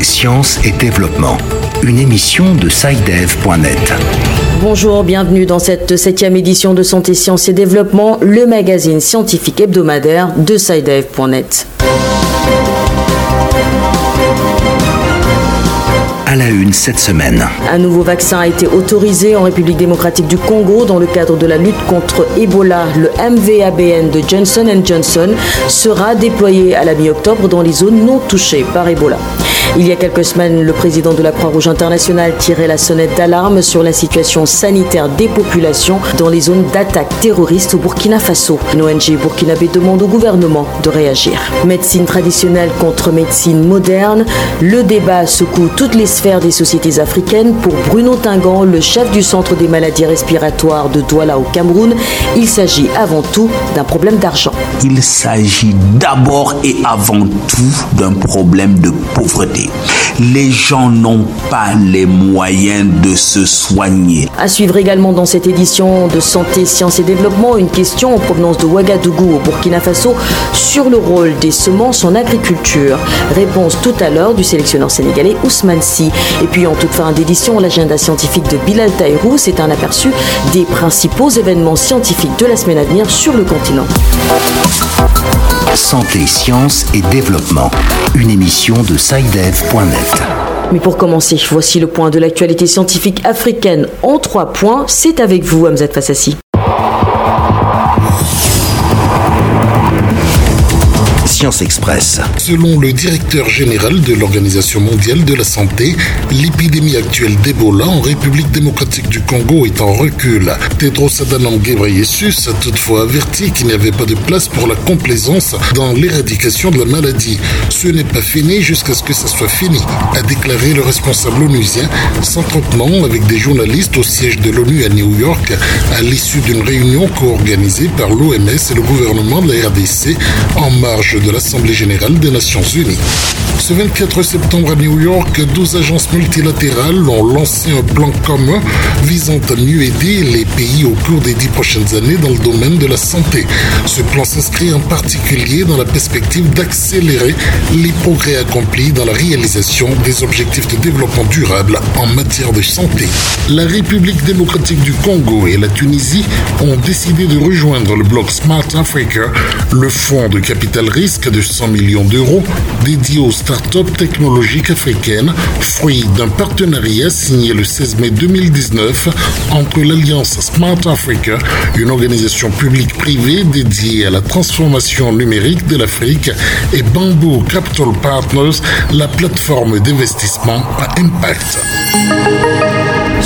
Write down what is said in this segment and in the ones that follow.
Sciences et développement. Une émission de SciDev.net. Bonjour, bienvenue dans cette septième édition de Santé, Sciences et Développement, le magazine scientifique hebdomadaire de SciDev.net. une cette semaine. Un nouveau vaccin a été autorisé en République démocratique du Congo dans le cadre de la lutte contre Ebola. Le MVABN de Johnson Johnson sera déployé à la mi-octobre dans les zones non touchées par Ebola. Il y a quelques semaines, le président de la Croix-Rouge internationale tirait la sonnette d'alarme sur la situation sanitaire des populations dans les zones d'attaque terroriste au Burkina Faso. Une ONG burkinabé demande au gouvernement de réagir. Médecine traditionnelle contre médecine moderne, le débat secoue toutes les sphères des sociétés africaines. Pour Bruno Tingan, le chef du centre des maladies respiratoires de Douala au Cameroun, il s'agit avant tout d'un problème d'argent. Il s'agit d'abord et avant tout d'un problème de pauvreté. Les gens n'ont pas les moyens de se soigner. À suivre également dans cette édition de Santé, Sciences et Développement, une question en provenance de Ouagadougou au Burkina Faso sur le rôle des semences en agriculture. Réponse tout à l'heure du sélectionneur sénégalais Ousmane Sy. Et puis en toute fin d'édition, l'agenda scientifique de Bilal Taïrou, c'est un aperçu des principaux événements scientifiques de la semaine à venir sur le continent. Santé, sciences et développement. Une émission de SciDev.net. Mais pour commencer, voici le point de l'actualité scientifique africaine en trois points. C'est avec vous, Hamzat Fassassi. Express. Selon le directeur général de l'Organisation mondiale de la santé, l'épidémie actuelle d'Ebola en République démocratique du Congo est en recul. Tedros Adhanom Ghebreyesus a toutefois averti qu'il n'y avait pas de place pour la complaisance dans l'éradication de la maladie. Ce n'est pas fini jusqu'à ce que ça soit fini, a déclaré le responsable onusien, s'entretenant avec des journalistes au siège de l'ONU à New York à l'issue d'une réunion co-organisée par l'OMS et le gouvernement de la RDC en marge de l'Assemblée générale des Nations unies. Ce 24 septembre à New York, 12 agences multilatérales ont lancé un plan commun visant à mieux aider les pays au cours des dix prochaines années dans le domaine de la santé. Ce plan s'inscrit en particulier dans la perspective d'accélérer les progrès accomplis dans la réalisation des objectifs de développement durable en matière de santé. La République démocratique du Congo et la Tunisie ont décidé de rejoindre le bloc Smart Africa, le fonds de capital risque de 100 millions d'euros dédié aux start-up technologiques africaines, fruit d'un partenariat signé le 16 mai 2019 entre l'Alliance Smart Africa, une organisation publique-privée dédiée à la transformation numérique de l'Afrique, et Bamboo Capital Partners, la plateforme d'investissement à impact.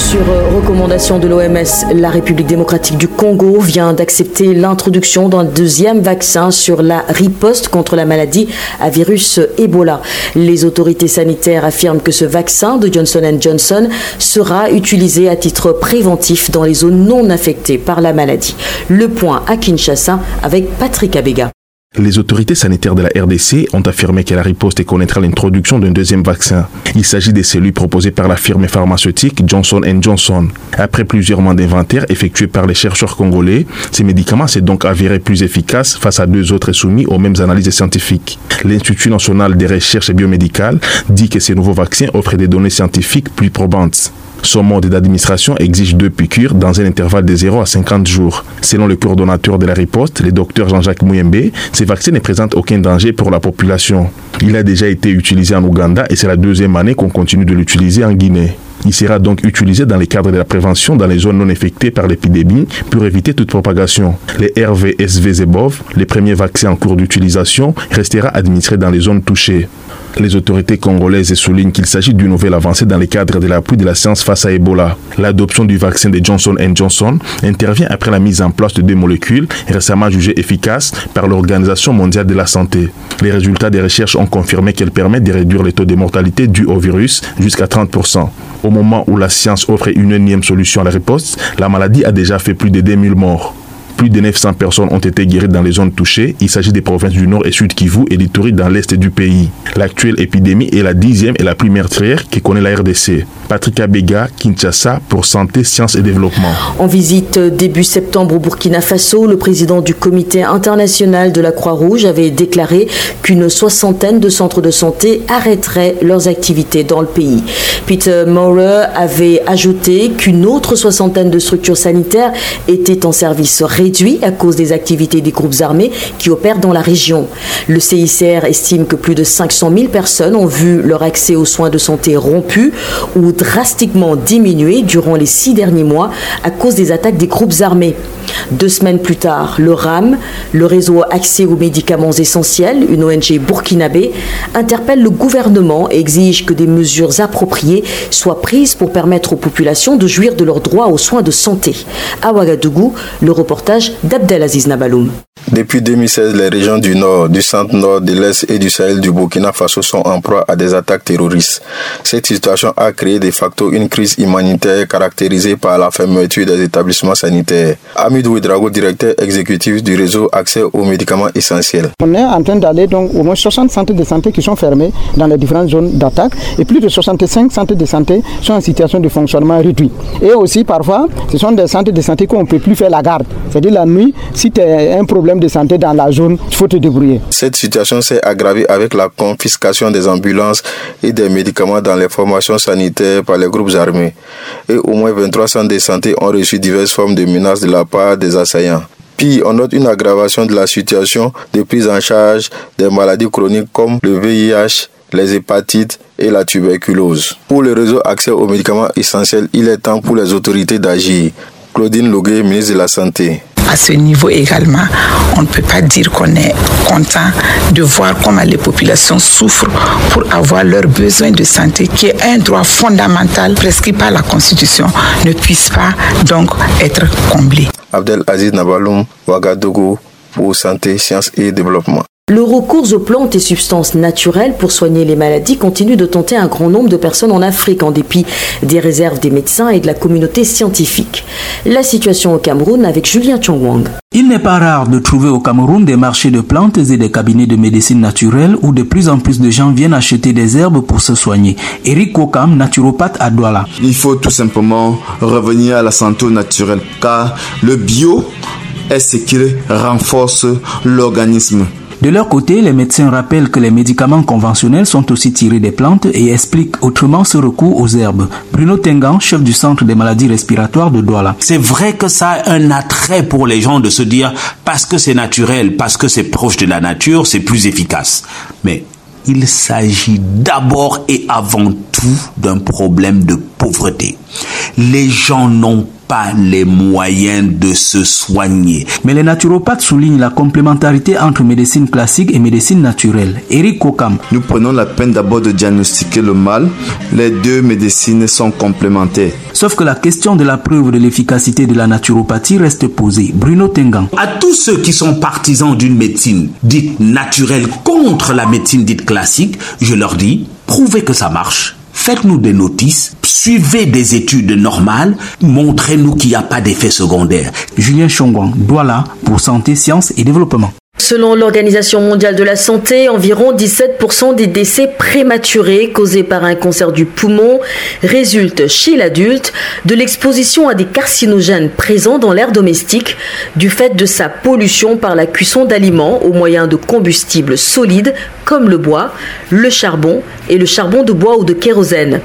Sur euh, recommandation de l'OMS, la République démocratique du Congo vient d'accepter l'introduction d'un deuxième vaccin sur la riposte contre la maladie à virus Ebola. Les autorités sanitaires affirment que ce vaccin de Johnson Johnson sera utilisé à titre préventif dans les zones non affectées par la maladie. Le point à Kinshasa avec Patrick Abega. Les autorités sanitaires de la RDC ont affirmé que la riposte connaîtra l'introduction d'un deuxième vaccin. Il s'agit des cellules proposées par la firme pharmaceutique Johnson Johnson. Après plusieurs mois d'inventaire effectués par les chercheurs congolais, ces médicaments s'est donc avéré plus efficaces face à deux autres soumis aux mêmes analyses scientifiques. L'Institut national des recherches biomédicales dit que ces nouveaux vaccins offrent des données scientifiques plus probantes. Son mode d'administration exige deux piqûres dans un intervalle de 0 à 50 jours. Selon le coordonnateur de la riposte, le docteur Jean-Jacques Mouyembe, ces vaccins ne présentent aucun danger pour la population. Il a déjà été utilisé en Ouganda et c'est la deuxième année qu'on continue de l'utiliser en Guinée. Il sera donc utilisé dans le cadre de la prévention dans les zones non affectées par l'épidémie pour éviter toute propagation. Les RVSV Zebov, les premiers vaccins en cours d'utilisation, restera administré dans les zones touchées. Les autorités congolaises soulignent qu'il s'agit d'une nouvelle avancée dans le cadre de l'appui de la science face à Ebola. L'adoption du vaccin de Johnson Johnson intervient après la mise en place de deux molécules récemment jugées efficaces par l'Organisation mondiale de la santé. Les résultats des recherches ont confirmé qu'elles permettent de réduire les taux de mortalité dus au virus jusqu'à 30%. Au moment où la science offre une énième solution à la riposte, la maladie a déjà fait plus de 2000 morts. Plus de 900 personnes ont été guéries dans les zones touchées. Il s'agit des provinces du Nord et Sud Kivu et d'Ituri dans l'Est du pays. L'actuelle épidémie est la dixième et la plus meurtrière que connaît la RDC. Patrick Abega, Kinshasa, pour Santé, Sciences et Développement. En visite début septembre au Burkina Faso, le président du comité international de la Croix-Rouge avait déclaré qu'une soixantaine de centres de santé arrêteraient leurs activités dans le pays. Peter Maurer avait ajouté qu'une autre soixantaine de structures sanitaires étaient en service réduit à cause des activités des groupes armés qui opèrent dans la région. Le CICR estime que plus de 500 000 personnes ont vu leur accès aux soins de santé rompu ou drastiquement diminué durant les six derniers mois à cause des attaques des groupes armés. Deux semaines plus tard, le RAM, le réseau Accès aux médicaments essentiels, une ONG burkinabé, interpelle le gouvernement et exige que des mesures appropriées soient prises pour permettre aux populations de jouir de leurs droits aux soins de santé. À Ouagadougou, le reportage d'Abdelaziz Nabaloum. Depuis 2016, les régions du nord, du centre-nord, de l'est et du Sahel du Burkina Faso sont en proie à des attaques terroristes. Cette situation a créé de facto une crise humanitaire caractérisée par la fermeture des établissements sanitaires. Amid Ouedrago, directeur exécutif du réseau Accès aux médicaments essentiels. On est en train d'aller donc au moins 60 centres de santé qui sont fermés dans les différentes zones d'attaque et plus de 65 centres de santé sont en situation de fonctionnement réduit. Et aussi parfois, ce sont des centres de santé qu'on ne peut plus faire la garde. C'est-à-dire la nuit, si tu as un problème de santé dans la zone, il faut te débrouiller. Cette situation s'est aggravée avec la confiscation des ambulances et des médicaments dans les formations sanitaires par les groupes armés. Et au moins 23 centres de santé ont reçu diverses formes de menaces de la part des assaillants. Puis, on note une aggravation de la situation de prise en charge des maladies chroniques comme le VIH, les hépatites et la tuberculose. Pour le réseau accès aux médicaments essentiels, il est temps pour les autorités d'agir. Claudine Loguet, ministre de la Santé à ce niveau également, on ne peut pas dire qu'on est content de voir comment les populations souffrent pour avoir leurs besoins de santé, qui est un droit fondamental prescrit par la Constitution, ne puisse pas donc être comblé. Abdel Aziz Nabaloum, Ouagadougou, pour Santé, Sciences et Développement. Le recours aux plantes et substances naturelles pour soigner les maladies continue de tenter un grand nombre de personnes en Afrique en dépit des réserves des médecins et de la communauté scientifique. La situation au Cameroun avec Julien Chongwang. Il n'est pas rare de trouver au Cameroun des marchés de plantes et des cabinets de médecine naturelle où de plus en plus de gens viennent acheter des herbes pour se soigner. Eric Kokam, naturopathe à Douala. Il faut tout simplement revenir à la santé naturelle car le bio est ce qui renforce l'organisme. De leur côté, les médecins rappellent que les médicaments conventionnels sont aussi tirés des plantes et expliquent autrement ce recours aux herbes. Bruno Tengan, chef du centre des maladies respiratoires de Douala. C'est vrai que ça a un attrait pour les gens de se dire parce que c'est naturel, parce que c'est proche de la nature, c'est plus efficace. Mais il s'agit d'abord et avant tout d'un problème de pauvreté. Les gens n'ont pas les moyens de se soigner. Mais les naturopathes soulignent la complémentarité entre médecine classique et médecine naturelle. Eric Kokam. Nous prenons la peine d'abord de diagnostiquer le mal. Les deux médecines sont complémentaires. Sauf que la question de la preuve de l'efficacité de la naturopathie reste posée. Bruno Tengan. À tous ceux qui sont partisans d'une médecine dite naturelle contre la médecine dite classique, je leur dis, prouvez que ça marche faites-nous des notices, suivez des études normales, montrez-nous qu'il n'y a pas d'effet secondaire. Julien Chongwang, Douala, pour Santé, Sciences et Développement. Selon l'Organisation mondiale de la santé, environ 17% des décès prématurés causés par un cancer du poumon résultent chez l'adulte de l'exposition à des carcinogènes présents dans l'air domestique du fait de sa pollution par la cuisson d'aliments au moyen de combustibles solides comme le bois, le charbon et le charbon de bois ou de kérosène.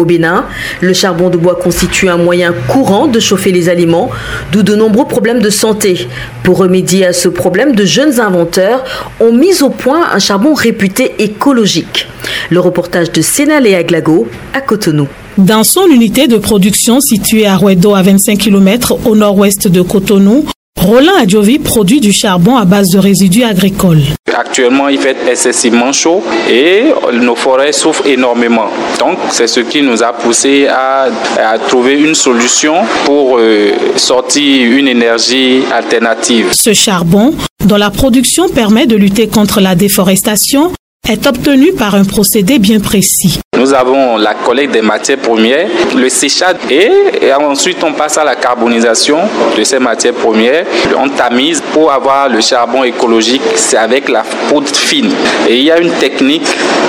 Au Bénin, le charbon de bois constitue un moyen courant de chauffer les aliments, d'où de nombreux problèmes de santé. Pour remédier à ce problème, de jeunes inventeurs ont mis au point un charbon réputé écologique. Le reportage de Sénal et Aglago à Cotonou. Dans son unité de production située à Ruedo, à 25 km au nord-ouest de Cotonou, Roland Adjovi produit du charbon à base de résidus agricoles. Actuellement, il fait excessivement chaud et nos forêts souffrent énormément. Donc, c'est ce qui nous a poussé à, trouver une solution pour euh, sortir une énergie alternative. Ce charbon, dont la production permet de lutter contre la déforestation, est obtenu par un procédé bien précis. Nous avons la collecte des matières premières, le séchage et, ensuite on passe à la carbonisation de ces matières premières. On tamise pour avoir le charbon écologique, c'est avec la poudre fine. Et il y a une technique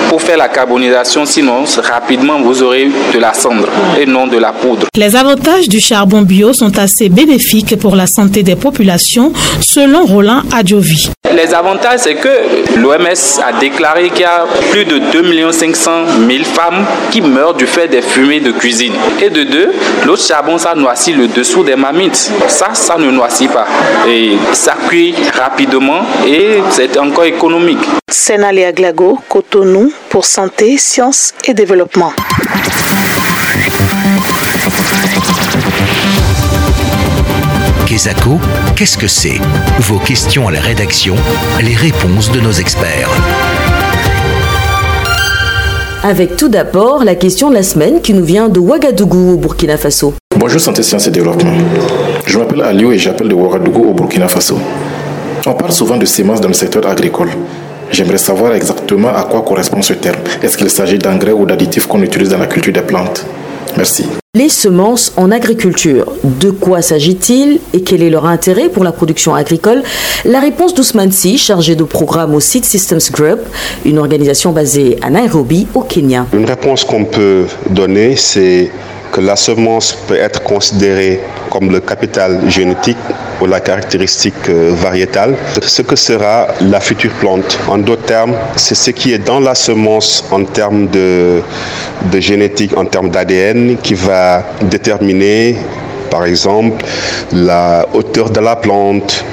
pour faire la carbonisation, sinon rapidement vous aurez de la cendre et non de la poudre. Les avantages du charbon bio sont assez bénéfiques pour la santé des populations, selon Roland Adjovi. Les avantages, c'est que l'OMS a déclaré qu'il y a plus de 2 500 000 femmes qui meurent du fait des fumées de cuisine. Et de deux, l'autre charbon, ça noircit le dessous des mammites. Ça, ça ne noircit pas. Et ça cuit rapidement et c'est encore économique. Sénalia Glago, Cotonou, pour santé, sciences et développement. Kesako, qu'est-ce que c'est Vos questions à la rédaction, les réponses de nos experts. Avec tout d'abord la question de la semaine qui nous vient de Ouagadougou au Burkina Faso. Bonjour Santé Sciences et Développement. Je m'appelle Aliou et j'appelle de Ouagadougou au Burkina Faso. On parle souvent de semences dans le secteur agricole. J'aimerais savoir exactement à quoi correspond ce terme. Est-ce qu'il s'agit d'engrais ou d'additifs qu'on utilise dans la culture des plantes? Merci. Les semences en agriculture. De quoi s'agit-il et quel est leur intérêt pour la production agricole? La réponse d'Ousmane Si, chargé de programme au Seed Systems Group, une organisation basée à Nairobi, au Kenya. Une réponse qu'on peut donner, c'est que la semence peut être considérée comme le capital génétique ou la caractéristique euh, variétale, ce que sera la future plante. En d'autres termes, c'est ce qui est dans la semence en termes de, de génétique, en termes d'ADN, qui va déterminer, par exemple, la hauteur de la plante,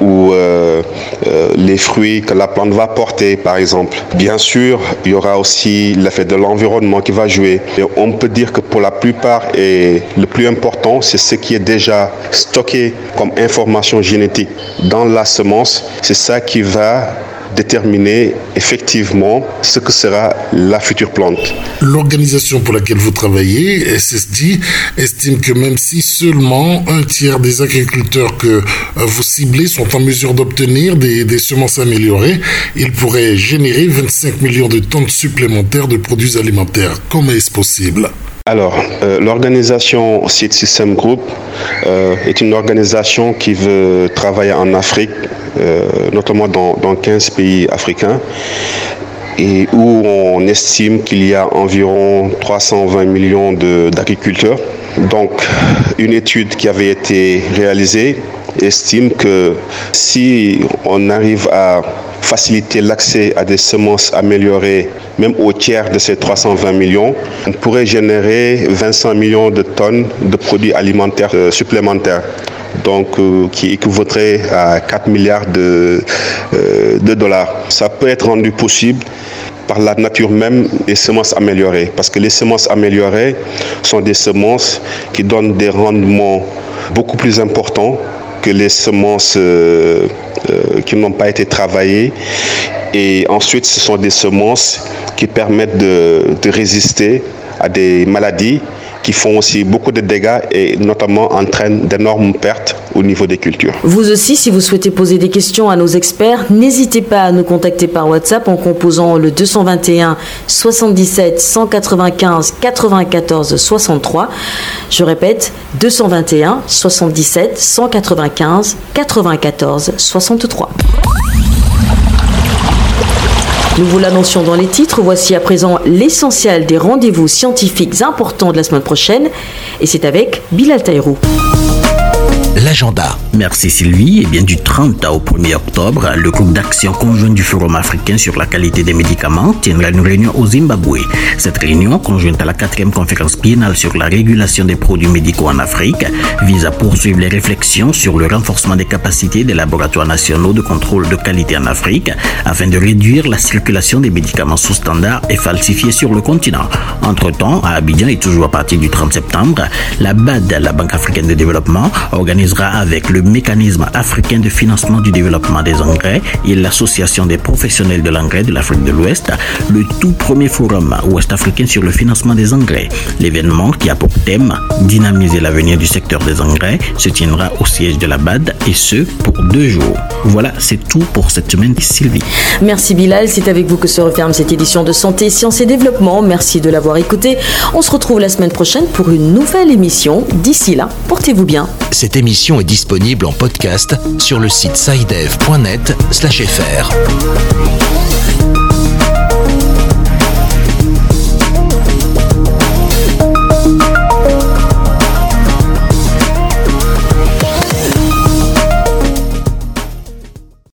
ou euh, euh, les fruits que la plante va porter, par exemple. Bien sûr, il y aura aussi l'effet de l'environnement qui va jouer. On peut dire que pour la plupart, et le plus important, c'est ce qui est déjà stocké comme information génétique dans la semence. C'est ça qui va déterminer effectivement ce que sera la future plante. L'organisation pour laquelle vous travaillez, SSD, estime que même si seulement un tiers des agriculteurs que euh, vous ciblez sont en mesure d'obtenir des, semences améliorées, ils pourraient générer 25 millions de tonnes supplémentaires de produits alimentaires. Comment est-ce possible? Alors, euh, l'organisation Seed System Group euh, est une organisation qui veut travailler en Afrique, euh, notamment dans, 15 pays africains, et où on estime qu'il y a environ 320 millions d'agriculteurs. Donc, une étude qui avait été réalisée estime que si on arrive à faciliter l'accès à des semences améliorées, même au tiers de ces 320 millions, on pourrait générer 25 millions de tonnes de produits alimentaires euh, supplémentaires donc euh, qui équivaudrait à 4 milliards euh, de dollars. Ça peut être rendu possible par la nature même des semences améliorées, parce que les semences améliorées sont des semences qui donnent des rendements beaucoup plus importants que les semences euh, qui n'ont pas été travaillées. Et ensuite, ce sont des semences qui permettent de résister à des maladies qui font aussi beaucoup de dégâts et notamment entraînent d'énormes pertes au niveau des cultures. Vous aussi, si vous souhaitez poser des questions à nos experts, n'hésitez pas à nous contacter par WhatsApp en composant le 221 77 195 94 63. Je répète, 221 77 195 94 63. Nous vous l'annoncions dans les titres. Voici à présent l'essentiel des rendez-vous scientifiques importants de la semaine prochaine. Et c'est avec Bilal Taïrou l'agenda. Merci Sylvie. Et eh bien du 30 au 1er octobre, le groupe d'action conjoint du Forum africain sur la qualité des médicaments tiendra une réunion au Zimbabwe. Cette réunion, conjointe à la quatrième conférence biennale sur la régulation des produits médicaux en Afrique, vise à poursuivre les réflexions sur le renforcement des capacités des laboratoires nationaux de contrôle de qualité en Afrique afin de réduire la circulation des médicaments sous standard et falsifiés sur le continent. Entre-temps, à Abidjan et toujours à partir du 30 septembre, la BAD, la Banque africaine de développement, organise avec le mécanisme africain de financement du développement des engrais et l'association des professionnels de l'engrais de l'Afrique de l'Ouest le tout premier forum ouest-africain sur le financement des engrais. L'événement qui a pour thème dynamiser l'avenir du secteur des engrais se tiendra au siège de la BAD et ce pour deux jours. Voilà, c'est tout pour cette semaine, Sylvie. Merci Bilal, c'est avec vous que se referme cette édition de Santé, Sciences et Développement. Merci de l'avoir écouté. On se retrouve la semaine prochaine pour une nouvelle émission. D'ici là, portez-vous bien. Cette émission est disponible en podcast sur le site sidev.net/fr.